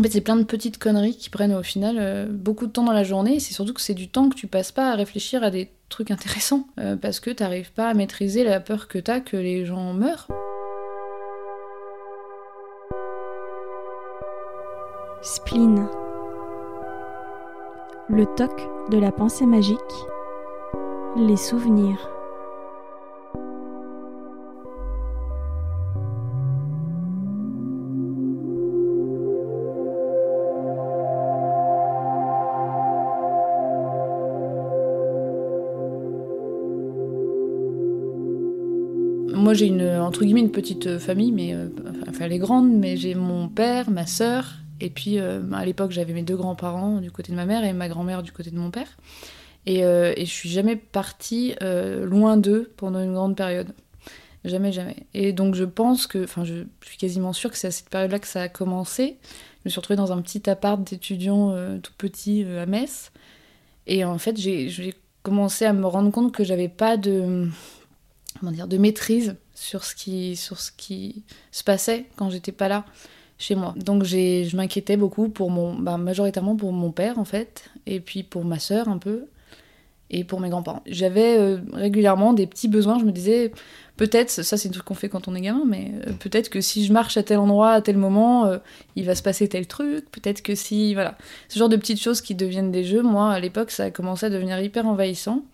En fait, c'est plein de petites conneries qui prennent au final euh, beaucoup de temps dans la journée. C'est surtout que c'est du temps que tu passes pas à réfléchir à des trucs intéressants. euh, parce que t'arrives pas à maîtriser la peur que t'as que les gens meurent. Spleen. Le toc de la pensée magique. Les souvenirs. Moi, j'ai une, entre guillemets, une petite famille, mais euh, enfin, elle est grande, mais j'ai mon père, ma sœur, et puis euh, à l'époque, j'avais mes deux grands-parents du côté de ma mère et ma grand-mère du côté de mon père. Et, euh, et je suis jamais partie euh, loin d'eux pendant une grande période. Jamais, jamais. Et donc, je pense que, enfin, je, suis quasiment sûre que c'est à cette période-là que ça a commencé. Je me suis retrouvée dans un petit appart d'étudiants euh, tout petit euh, à Metz. Et en fait, j'ai commencé à me rendre compte que j'avais pas de comment dire, de maîtrise sur ce qui, sur ce qui se passait quand j'étais pas là chez moi. Donc j'ai, je m'inquiétais beaucoup pour mon, bah, majoritairement pour mon père en fait, et puis pour ma sœur un peu, et pour mes grands-parents. J'avais euh, régulièrement des petits besoins, je me disais, peut-être, ça c'est truc qu'on fait quand on est gamin, mais euh, peut-être que si je marche à tel endroit, à tel moment, euh, il va se passer tel truc, peut-être que si, voilà. Ce genre de petites choses qui deviennent des jeux, moi à l'époque ça a commencé à devenir hyper envahissant.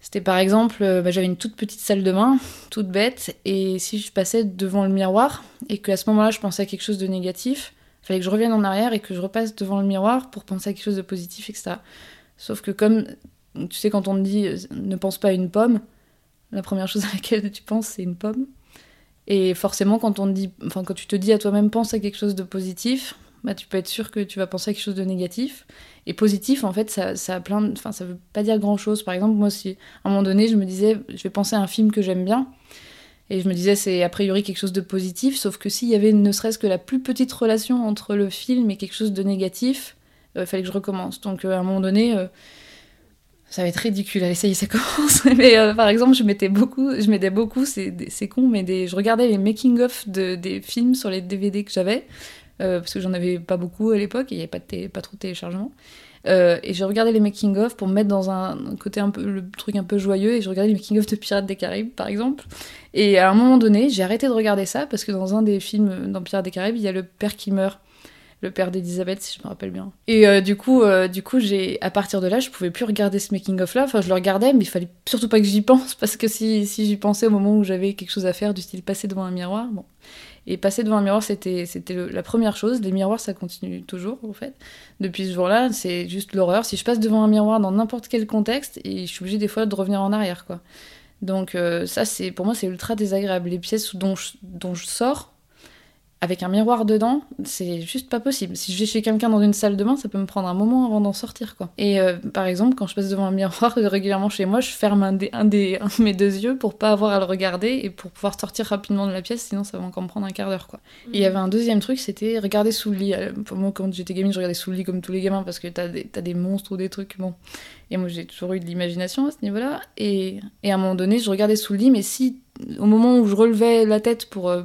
C'était par exemple, euh, bah, j'avais une toute petite salle de bain, toute bête, et si je passais devant le miroir, et qu'à ce moment-là je pensais à quelque chose de négatif, fallait que je revienne en arrière et que je repasse devant le miroir pour penser à quelque chose de positif, etc. Sauf que comme, tu sais, quand on te dit euh, ne pense pas à une pomme, la première chose à laquelle tu penses, c'est une pomme. Et forcément, quand, on dit, enfin, quand tu te dis à toi-même pense à quelque chose de positif, bah, tu peux être sûr que tu vas penser à quelque chose de négatif. Et positif, en fait, ça, ça a plein. Enfin, ça veut pas dire grand-chose. Par exemple, moi, si à un moment donné, je me disais, je vais penser à un film que j'aime bien, et je me disais, c'est a priori quelque chose de positif, sauf que s'il y avait ne serait-ce que la plus petite relation entre le film et quelque chose de négatif, il fallait que je recommence. Donc, euh, à un moment donné... euh, ça va être ridicule, allez, ça y ça commence. Mais euh, par exemple, je mettais beaucoup, je mettais beaucoup, c'est con, mais je regardais les making-of de, des films sur les DVD que j'avais, euh, parce que j'en avais pas beaucoup à l'époque, il n'y avait pas, trop de téléchargement. Euh, et j'ai regardé les making-of pour me mettre dans un côté un peu, le truc un peu joyeux, et je regardais les making-of de Pirates des Caraïbes, par exemple. Et à un moment donné, j'ai arrêté de regarder ça, parce que dans un des films dans Pirates des Caraïbes, il y a le père qui meurt le père d'Elisabeth, si je me rappelle bien. Et euh, du coup, euh, du coup, j'ai, à partir de là, je pouvais plus regarder ce making of là. Enfin, je le regardais, mais il fallait surtout pas que j'y pense parce que si, si j'y pensais au moment où j'avais quelque chose à faire, du style passer devant un miroir, bon. Et passer devant un miroir, c'était, la première chose. Les miroirs, ça continue toujours, en fait. Depuis ce jour-là, c'est juste l'horreur. Si je passe devant un miroir dans n'importe quel contexte, et je suis obligée des fois de revenir en arrière, quoi. Donc euh, ça, c'est pour moi, c'est ultra désagréable. Les pièces dont je, dont je sors, avec un miroir dedans, c'est juste pas possible. Si je vais chez quelqu'un dans une salle de bain, ça peut me prendre un moment avant d'en sortir, quoi. Et euh, par exemple, quand je passe devant un miroir régulièrement chez moi, je ferme un, des, un, des, un de mes deux yeux pour pas avoir à le regarder et pour pouvoir sortir rapidement de la pièce, sinon ça va encore me prendre un quart d'heure, quoi. Et il y avait un deuxième truc, c'était regarder sous le lit. Euh, Pour moi, quand j'étais gamine, je regardais sous le lit comme tous les gamins parce que t'as des, monstres ou des trucs, bon. Et moi, j'ai toujours eu de l'imagination à ce niveau-là. Et, et à un moment donné, je regardais sous le lit, mais si, au moment où je relevais la tête pour, euh,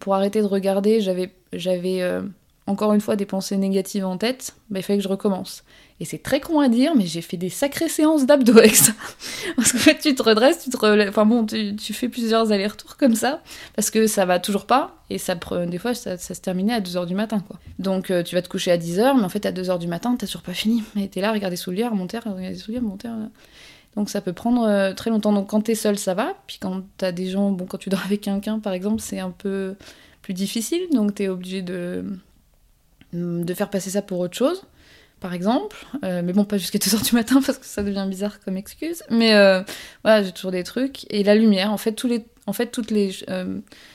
pour arrêter de regarder, j'avais, euh, encore une fois des pensées négatives en tête, bah, il fallait que je recommence. Et c'est très con à dire, mais j'ai fait des sacrées séances d'abdos avec ça. Parce qu'en fait, tu te redresses, tu te. Enfin bon, tu, fais plusieurs allers-retours comme ça, parce que ça va toujours pas. Et ça, des fois, ça, ça se terminait à 2h du matin, quoi. Donc euh, tu vas te coucher à 10h, mais en fait, à 2h du matin, t'as toujours pas fini. Mais t'es là, regarder sous le lit, remonter, regarder sous le lit, remonter. Donc ça peut prendre euh, très longtemps. Donc quand t'es seul, ça va. Puis quand t'as des gens, bon, quand tu dors avec quelqu'un, par exemple, c'est un peu plus difficile. Donc t'es obligé de, de faire passer ça pour autre chose, par exemple. Euh, mais bon, pas jusqu'à 2h du matin parce que ça devient bizarre comme excuse. Mais euh, voilà, j'ai toujours des trucs. Et la lumière, en fait, tous les, en fait toutes, les,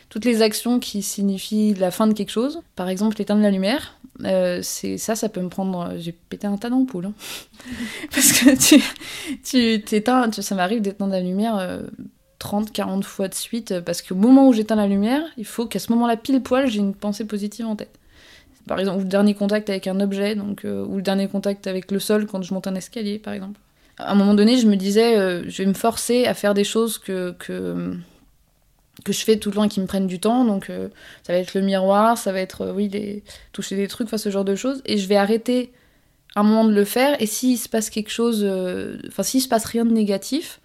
toutes les actions qui signifient la fin de quelque chose, par exemple éteindre la lumière, euh, c'est ça, ça peut me prendre. J'ai pété un tas d'ampoules. hein. parce que tu, tu t'éteins, tu- ça m'arrive d'éteindre la lumière. euh, 30, 40 fois de suite, euh, parce qu'au moment où j'éteins la lumière, il faut qu'à ce moment-là, pile poil, j'ai une pensée positive en tête. Par exemple, le dernier contact avec un objet, donc, euh, ou le dernier contact avec le sol quand je monte un escalier, par exemple. À un moment donné, je me disais, je vais me forcer à faire des choses que, que je fais tout le temps et qui me prennent du temps. Donc euh, ça va être le miroir, ça va être, euh, oui, toucher des trucs, ce genre de choses. Et je vais arrêter un moment de le faire. Et s'il se passe quelque chose, euh, enfin s'il se passe rien de négatif,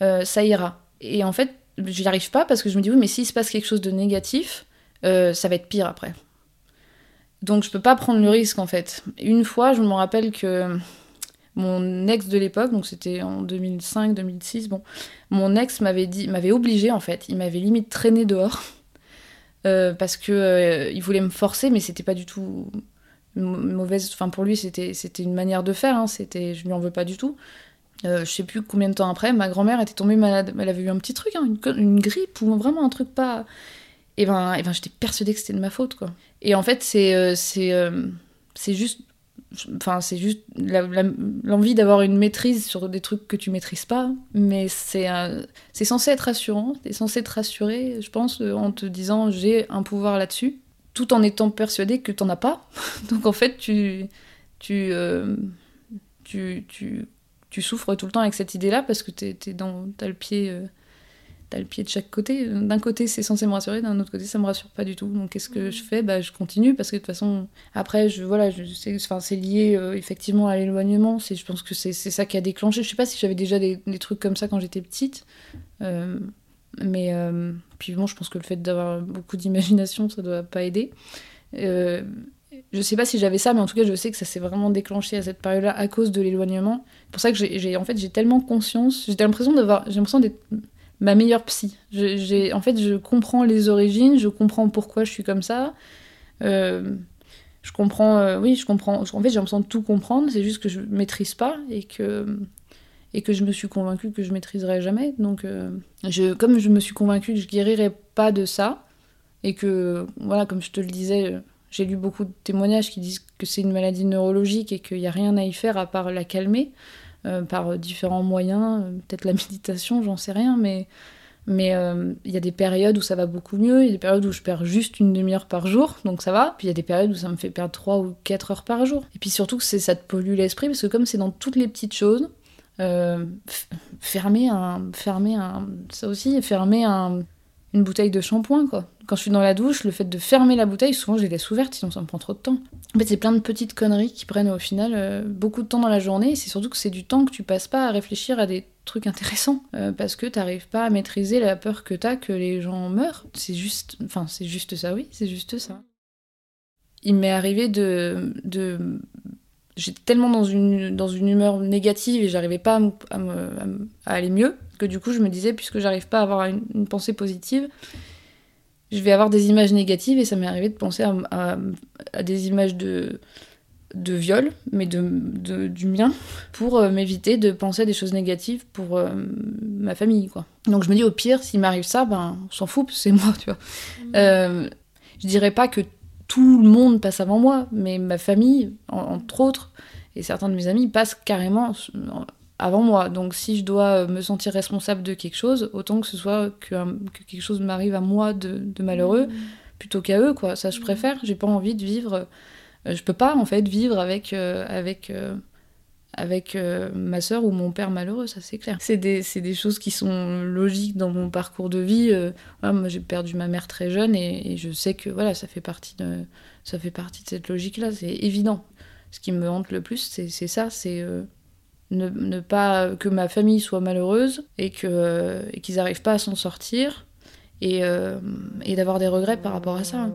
ça ira. Et en fait, j'y arrive pas parce que je me dis, oui, mais s'il se passe quelque chose de négatif, ça va être pire après. Donc je peux pas prendre le risque en fait. Une fois, je me rappelle que mon ex de l'époque, donc c'était en 2005-2006, bon, mon ex m'avait dit, m'avait obligé en fait, il m'avait limite traîné dehors euh, parce que euh, il voulait me forcer, mais c'était pas du tout mauvaise, enfin pour lui c'était c'était une manière de faire, hein, c'était, je lui en veux pas du tout. Euh, je sais plus combien de temps après, ma grand-mère était tombée malade, elle avait eu un petit truc, hein, une, une, grippe ou vraiment un truc pas, et ben, et ben j'étais persuadée que c'était de ma faute quoi. Et en fait c'est c'est c'est juste Enfin, c'est juste l'envie d'avoir une maîtrise sur des trucs que tu maîtrises pas, mais c'est c'est censé être rassurant, t'es censé te rassurer, je pense, en te disant j'ai un pouvoir là-dessus, tout en étant persuadé que t'en as pas. Donc en fait, tu tu, euh, tu, tu, tu, souffres tout le temps avec cette idée-là parce que t'es, es dans, t'as le pied euh, t'as le pied de chaque côté. D'un côté, c'est censé me rassurer, d'un autre côté, ça me rassure pas du tout. Donc, qu'est-ce que je fais? Bah, je continue parce que de toute façon, après, je, voilà, je enfin, c'est lié euh, effectivement à l'éloignement. C'est, je pense que c'est, ça qui a déclenché. Je sais pas si j'avais déjà des, des, trucs comme ça quand j'étais petite, euh, mais euh, puis bon, je pense que le fait d'avoir beaucoup d'imagination, ça doit pas aider. je sais pas si j'avais ça, mais en tout cas, je sais que ça s'est vraiment déclenché à cette période-là à cause de l'éloignement. C'est pour ça que j'ai, en fait, j'ai tellement conscience, j'ai l'impression d'avoir, j'ai l'impression d'être ma meilleure psy. en fait, je comprends les origines, je comprends pourquoi je suis comme ça. Euh, je comprends, euh, oui, je comprends. En fait, j'ai l'impression de tout comprendre, c'est juste que je maîtrise pas et que, et que je me suis convaincue que je maîtriserai jamais. Donc, euh, comme je me suis convaincue que je guérirais pas de ça, et que, voilà, comme je te le disais, j'ai lu beaucoup de témoignages qui disent que c'est une maladie neurologique et qu'il n'y a rien à y faire à part la calmer. Euh, par différents moyens, euh, peut-être la méditation, j'en sais rien, mais mais euh, il y a des périodes où ça va beaucoup mieux, il y a des périodes où je perds juste une demi-heure par jour, donc ça va. Puis il y a des périodes où ça me fait perdre 3 ou 4 heures par jour. Et puis surtout que ça te pollue l'esprit, parce que comme c'est dans toutes les petites choses, fermer un. Fermer un. Ça aussi, fermer un, une bouteille de shampoing, quoi. Quand je suis dans la douche, le fait de fermer la bouteille, souvent je les laisse ouvertes, sinon ça me prend trop de temps. En fait, c'est plein de petites conneries qui prennent au final euh, beaucoup de temps dans la journée, c'est surtout que c'est du temps que tu passes pas à réfléchir à des trucs intéressants, euh, parce que t'arrives pas à maîtriser la peur que t'as que les gens meurent. C'est juste... Enfin, c'est juste ça, oui, c'est juste ça. Il m'est arrivé de... J'étais tellement dans une, dans une humeur négative et j'arrivais pas à, à, aller mieux que du coup je me disais, puisque j'arrive pas à avoir une pensée positive, je vais avoir des images négatives et ça m'est arrivé de penser à, des images de, de viol, mais de, du mien, pour euh, m'éviter de penser à des choses négatives pour euh, ma famille, quoi. Donc je me dis, au pire, s'il m'arrive ça, ben, on s'en fout, c'est moi, tu vois. Mmh. Euh, je dirais pas que tout le monde passe avant moi, mais ma famille, entre autres, et certains de mes amis passent carrément avant moi. Donc si je dois me sentir responsable de quelque chose, autant que ce soit que, quelque chose m'arrive à moi de, malheureux, mmh. plutôt qu'à eux, quoi. Ça, je mmh. préfère. J'ai pas envie de vivre. Euh, je peux pas, en fait, vivre avec. Euh, avec euh, avec ma sœur ou mon père malheureux, ça c'est clair. C'est des, des, choses qui sont logiques dans mon parcours de vie. moi j'ai perdu ma mère très jeune et, je sais que voilà, ça fait partie de, ça fait partie de cette logique-là, c'est évident. Ce qui me hante le plus, c'est ça, c'est ne, pas que ma famille soit malheureuse et qu'ils n'arrivent pas à s'en sortir et, euh, et d'avoir des regrets par rapport à ça.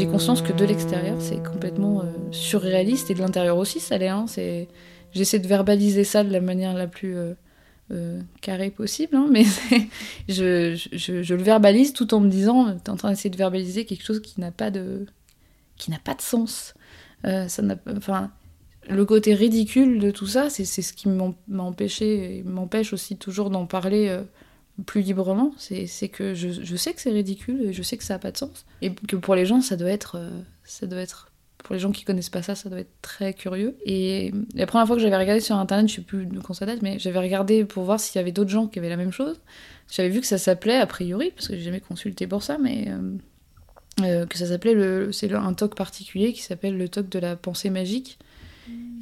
J'ai conscience que de l'extérieur, c'est complètement euh, surréaliste et de l'intérieur aussi, ça l'est. Hein, J'essaie de verbaliser ça de la manière la plus euh, euh, carré possible, hein, mais je, le verbalise tout en me disant, tu es en train d'essayer de verbaliser quelque chose qui n'a pas de, qui n'a pas de sens. Ça enfin, le côté ridicule de tout ça, c'est ce qui m'a empêché et m'empêche aussi toujours d'en parler plus librement. C'est que je, sais que c'est ridicule et je sais que ça n'a pas de sens. Et que pour les gens, ça doit être, ça doit être pour les gens qui connaissent pas ça, ça doit être très curieux. Et la première fois que j'avais regardé sur internet, je sais plus de quand ça date, mais j'avais regardé pour voir s'il y avait d'autres gens qui avaient la même chose. J'avais vu que ça s'appelait, a priori, parce que j'ai jamais consulté pour ça, mais. Euh, euh, que ça s'appelait le, c'est un toc particulier qui s'appelle le toc de la pensée magique.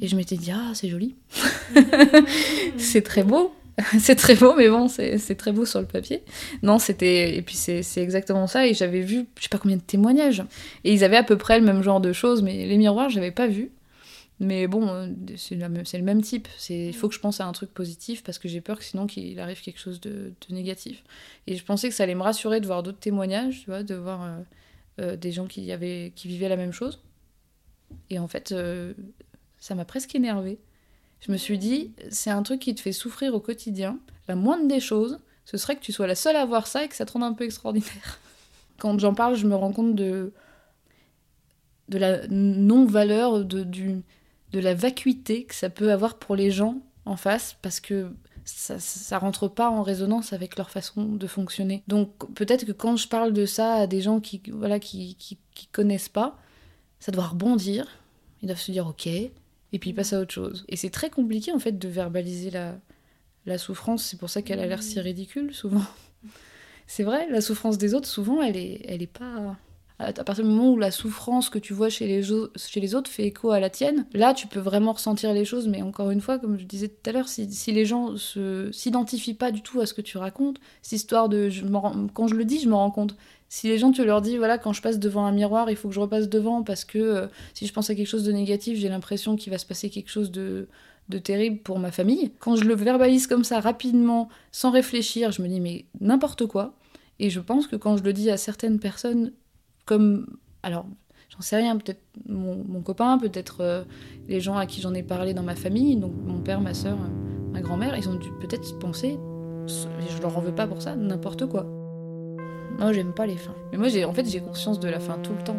Et je m'étais dit ah c'est joli, c'est très beau, c'est très beau, mais bon, c'est très beau sur le papier. Non, c'était. Et puis c'est exactement ça. Et j'avais vu, je sais pas combien de témoignages. Et ils avaient à peu près le même genre de choses, mais les miroirs, j'avais pas vu. Mais bon, euh, c'est le même type. Il faut que je pense à un truc positif parce que j'ai peur que sinon qu'il arrive quelque chose de, négatif. Et je pensais que ça allait me rassurer de voir d'autres témoignages, tu vois, de voir euh, euh, des gens qui, avaient, qui vivaient la même chose. Et en fait, ça m'a presque énervée. Je me suis dit, c'est un truc qui te fait souffrir au quotidien. La moindre des choses, ce serait que tu sois la seule à voir ça et que ça te rende un peu extraordinaire. Quand j'en parle, je me rends compte de, de la non-valeur, de, du, de la vacuité que ça peut avoir pour les gens en face, parce que ça, ça rentre pas en résonance avec leur façon de fonctionner. Donc peut-être que quand je parle de ça à des gens qui voilà qui, qui, qui connaissent pas, ça doit rebondir. Ils doivent se dire ok, et puis passe à autre chose. Et c'est très compliqué en fait de verbaliser la, la souffrance, c'est pour ça qu'elle a l'air si ridicule souvent. C'est vrai, la souffrance des autres, souvent, elle est, elle est pas. À partir du moment où la souffrance que tu vois chez les, chez les autres fait écho à la tienne, là tu peux vraiment ressentir les choses, mais encore une fois, comme je disais tout à l'heure, si, si, les gens s'identifient pas du tout à ce que tu racontes, cette histoire de je quand je le dis, je me rends compte. Si les gens, tu leur dis, voilà, quand je passe devant un miroir, il faut que je repasse devant parce que euh, si je pense à quelque chose de négatif, j'ai l'impression qu'il va se passer quelque chose de, de terrible pour ma famille. Quand je le verbalise comme ça, rapidement, sans réfléchir, je me dis, mais n'importe quoi. Et je pense que quand je le dis à certaines personnes, comme. Alors, j'en sais rien, peut-être mon, copain, peut-être euh, les gens à qui j'en ai parlé dans ma famille, donc mon père, ma soeur, ma grand-mère, ils ont dû peut-être penser, je leur en veux pas pour ça, n'importe quoi. Moi, j'aime pas les fins. Mais moi, j'ai, en fait, j'ai conscience de la fin tout le temps.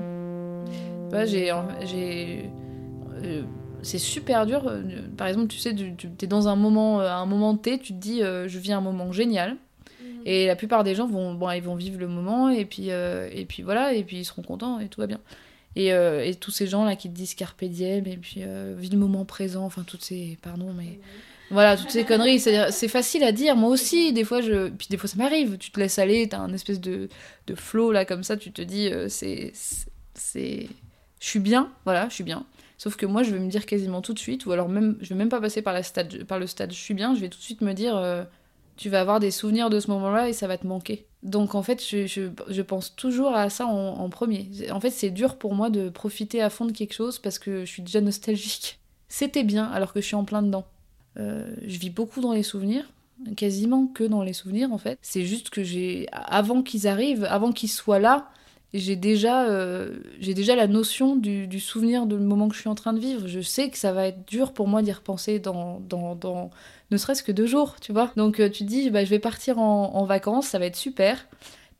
j'ai, j'ai, euh, c'est super dur. Euh, par exemple, tu sais, tu, es dans un moment, un moment T, tu te dis, je vis un moment génial. Et la plupart des gens vont, bon, ils vont vivre le moment et puis, et puis voilà, et puis ils seront contents et tout va bien. Et, et tous ces gens là qui te disent carpe diem et puis vis le moment présent, enfin toutes ces, pardon, mais voilà, toutes ces conneries, c'est facile à dire. Moi aussi, des fois, je... Puis des fois, ça m'arrive. Tu te laisses aller, t'as un espèce de, de flow, là, comme ça, tu te dis, euh, c'est... c'est... Je suis bien, voilà, je suis bien. Sauf que moi, je vais me dire quasiment tout de suite, ou alors même, je vais même pas passer par, la stade, par le stade je suis bien, je vais tout de suite me dire, euh, tu vas avoir des souvenirs de ce moment-là et ça va te manquer. Donc en fait, je, je, je pense toujours à ça en, premier. En fait, c'est dur pour moi de profiter à fond de quelque chose parce que je suis déjà nostalgique. C'était bien alors que je suis en plein dedans. Euh, je vis beaucoup dans les souvenirs, quasiment que dans les souvenirs en fait. C'est juste que j'ai, avant qu'ils arrivent, avant qu'ils soient là, j'ai déjà, euh, déjà la notion du, souvenir le moment que je suis en train de vivre. Je sais que ça va être dur pour moi d'y repenser dans, dans, ne serait-ce que deux jours, tu vois. Donc euh, tu te dis, bah, je vais partir en, en vacances, ça va être super.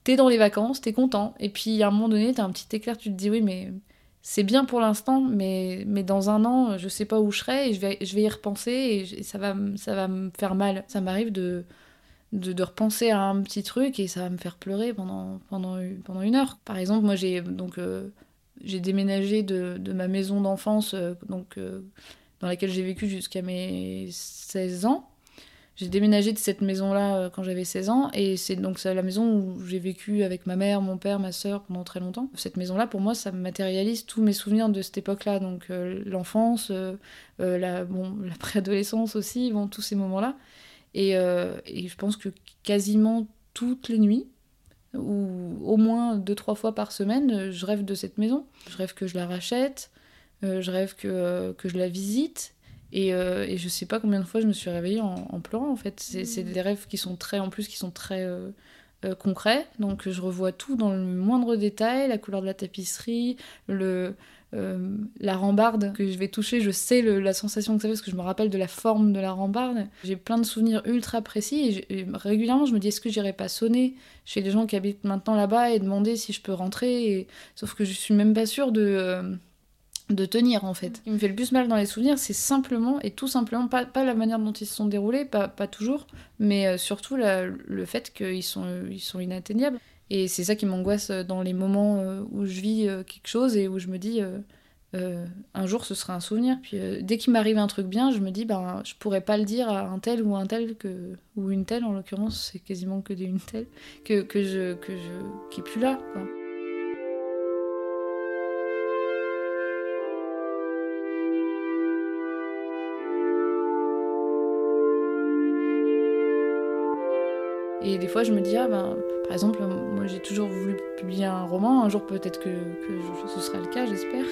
T'es dans les vacances, t'es content. Et puis à un moment donné, t'as un petit éclair, tu te dis, oui, mais c'est bien pour l'instant, mais, mais dans un an, je sais pas où je serai et je vais, je vais y repenser et, ça, va, ça va me faire mal. Ça m'arrive de, de, repenser à un petit truc et ça va me faire pleurer pendant, pendant, pendant une heure. Par exemple, moi j'ai donc euh, j'ai déménagé de, de, ma maison d'enfance euh, donc euh, dans laquelle j'ai vécu jusqu'à mes 16 ans j'ai déménagé de cette maison-là quand j'avais 16 ans et c'est donc la maison où j'ai vécu avec ma mère, mon père, ma soeur pendant très longtemps. Cette maison-là, pour moi, ça matérialise tous mes souvenirs de cette époque-là, donc l'enfance, la, bon, préadolescence aussi, bon, tous ces moments-là. Et, et, je pense que quasiment toutes les nuits, ou au moins deux, trois fois par semaine, je rêve de cette maison. Je rêve que je la rachète, je rêve que, que je la visite et, euh, et, je sais pas combien de fois je me suis réveillée en, pleurant en fait. C'est mmh. des rêves qui sont très, en plus, qui sont très euh, euh, concrets. Donc je revois tout dans le moindre détail, la couleur de la tapisserie, le, la rambarde que je vais toucher. Je sais la sensation que ça fait parce que je me rappelle de la forme de la rambarde. J'ai plein de souvenirs ultra précis et, régulièrement je me dis est-ce que j'irai pas sonner chez les gens qui habitent maintenant là-bas et demander si je peux rentrer. Sauf que je suis même pas sûre de de tenir en fait. Ce qui me fait le plus mal dans les souvenirs, c'est simplement et tout simplement, pas, la manière dont ils se sont déroulés, pas, toujours, mais euh, surtout le fait qu'ils sont, ils sont inatteignables. Et c'est ça qui m'angoisse dans les moments euh, où je vis euh, quelque chose et où je me dis un jour ce sera un souvenir. Puis dès qu'il m'arrive un truc bien, je me dis ben je pourrais pas le dire à un tel ou un tel que ou une telle en l'occurrence, c'est quasiment que des une telle que, je que je qui est plus là. Et des fois, je me dis, ah ben, par exemple, moi j'ai toujours voulu publier un roman, un jour peut-être que, ce sera le cas, j'espère.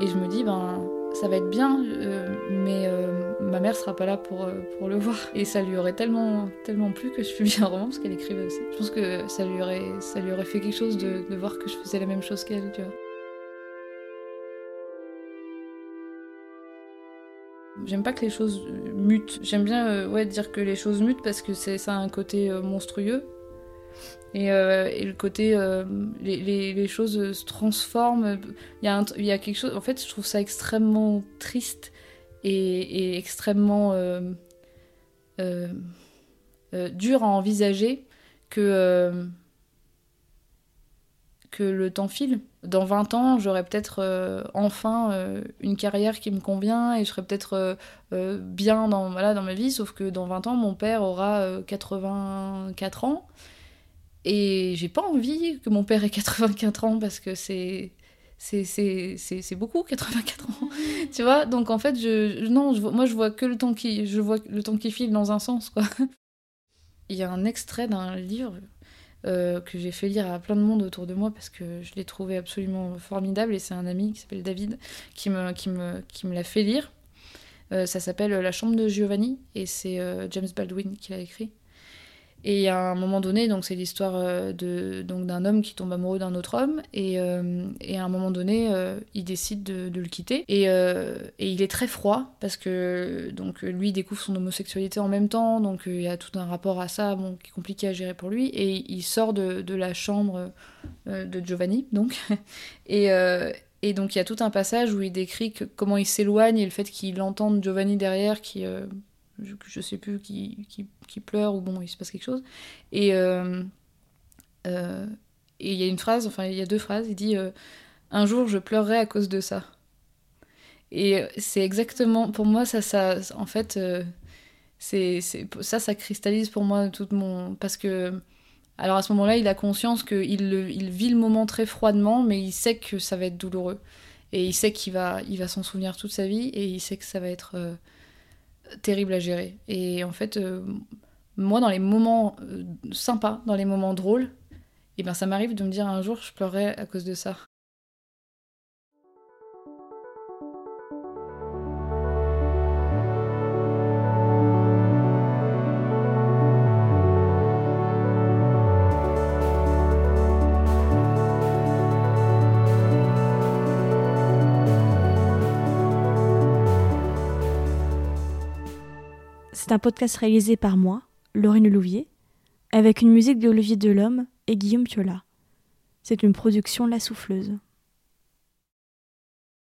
Et je me dis, ben, ça va être bien, euh, mais euh, ma mère sera pas là pour, euh, le voir. Et ça lui aurait tellement, tellement plu que je publie un roman, parce qu'elle écrivait aussi. Je pense que ça lui aurait, ça lui aurait fait quelque chose de, de voir que je faisais la même chose qu'elle, tu vois. J'aime pas que les choses mutent. J'aime bien ouais, dire que les choses mutent parce que ça a un côté monstrueux. Et, euh, et, le côté, euh, les, les, choses se transforment. Il y, a il y a quelque chose. En fait, je trouve ça extrêmement triste et, et extrêmement euh, euh, euh dur à envisager que, que le temps file. Dans 20 ans, j'aurai peut-être enfin une carrière qui me convient et je serai peut-être bien dans, voilà, dans ma vie, sauf que dans 20 ans, mon père aura 84 ans. Et j'ai pas envie que mon père ait 84 ans parce que c'est c'est beaucoup 84 ans tu vois donc en fait je non je, moi je vois que le temps qui je vois le temps qui file dans un sens quoi il y a un extrait d'un livre euh, que j'ai fait lire à plein de monde autour de moi parce que je l'ai trouvé absolument formidable et c'est un ami qui s'appelle David qui me qui me qui me l'a fait lire. Euh, ça s'appelle La chambre de Giovanni et c'est euh, James Baldwin qui l'a écrit et à un moment donné, donc c'est l'histoire euh, de donc d'un homme qui tombe amoureux d'un autre homme, et, euh, et, à un moment donné, euh, il décide de, le quitter. Et, et, il est très froid parce que donc lui découvre son homosexualité en même temps, donc il y a tout un rapport à ça, bon, qui est compliqué à gérer pour lui. Et il sort de, de la chambre de Giovanni, donc, et et donc il y a tout un passage où il décrit comment il s'éloigne et le fait qu'il entende Giovanni derrière qui je, je sais plus, qui, qui, pleure ou bon, il se passe quelque chose. Et euh, euh, et il y a une phrase, enfin il y a deux phrases, il dit euh, Un jour je pleurerai à cause de ça. Et c'est exactement, pour moi, ça, ça en fait, ça, ça cristallise pour moi tout mon. Parce que. Alors à ce moment-là, il a conscience qu'il il vit le moment très froidement, mais il sait que ça va être douloureux. Et il sait qu'il va, il va s'en souvenir toute sa vie, et il sait que ça va être terrible à gérer. Et en fait, euh, moi, dans les moments euh, sympas, dans les moments drôles, eh ben, ça m'arrive de me dire un jour, je pleurerai à cause de ça. C'est un podcast réalisé par moi, Laurine Louvier, avec une musique d'Olivier Delhomme et Guillaume Piola. C'est une production La Souffleuse.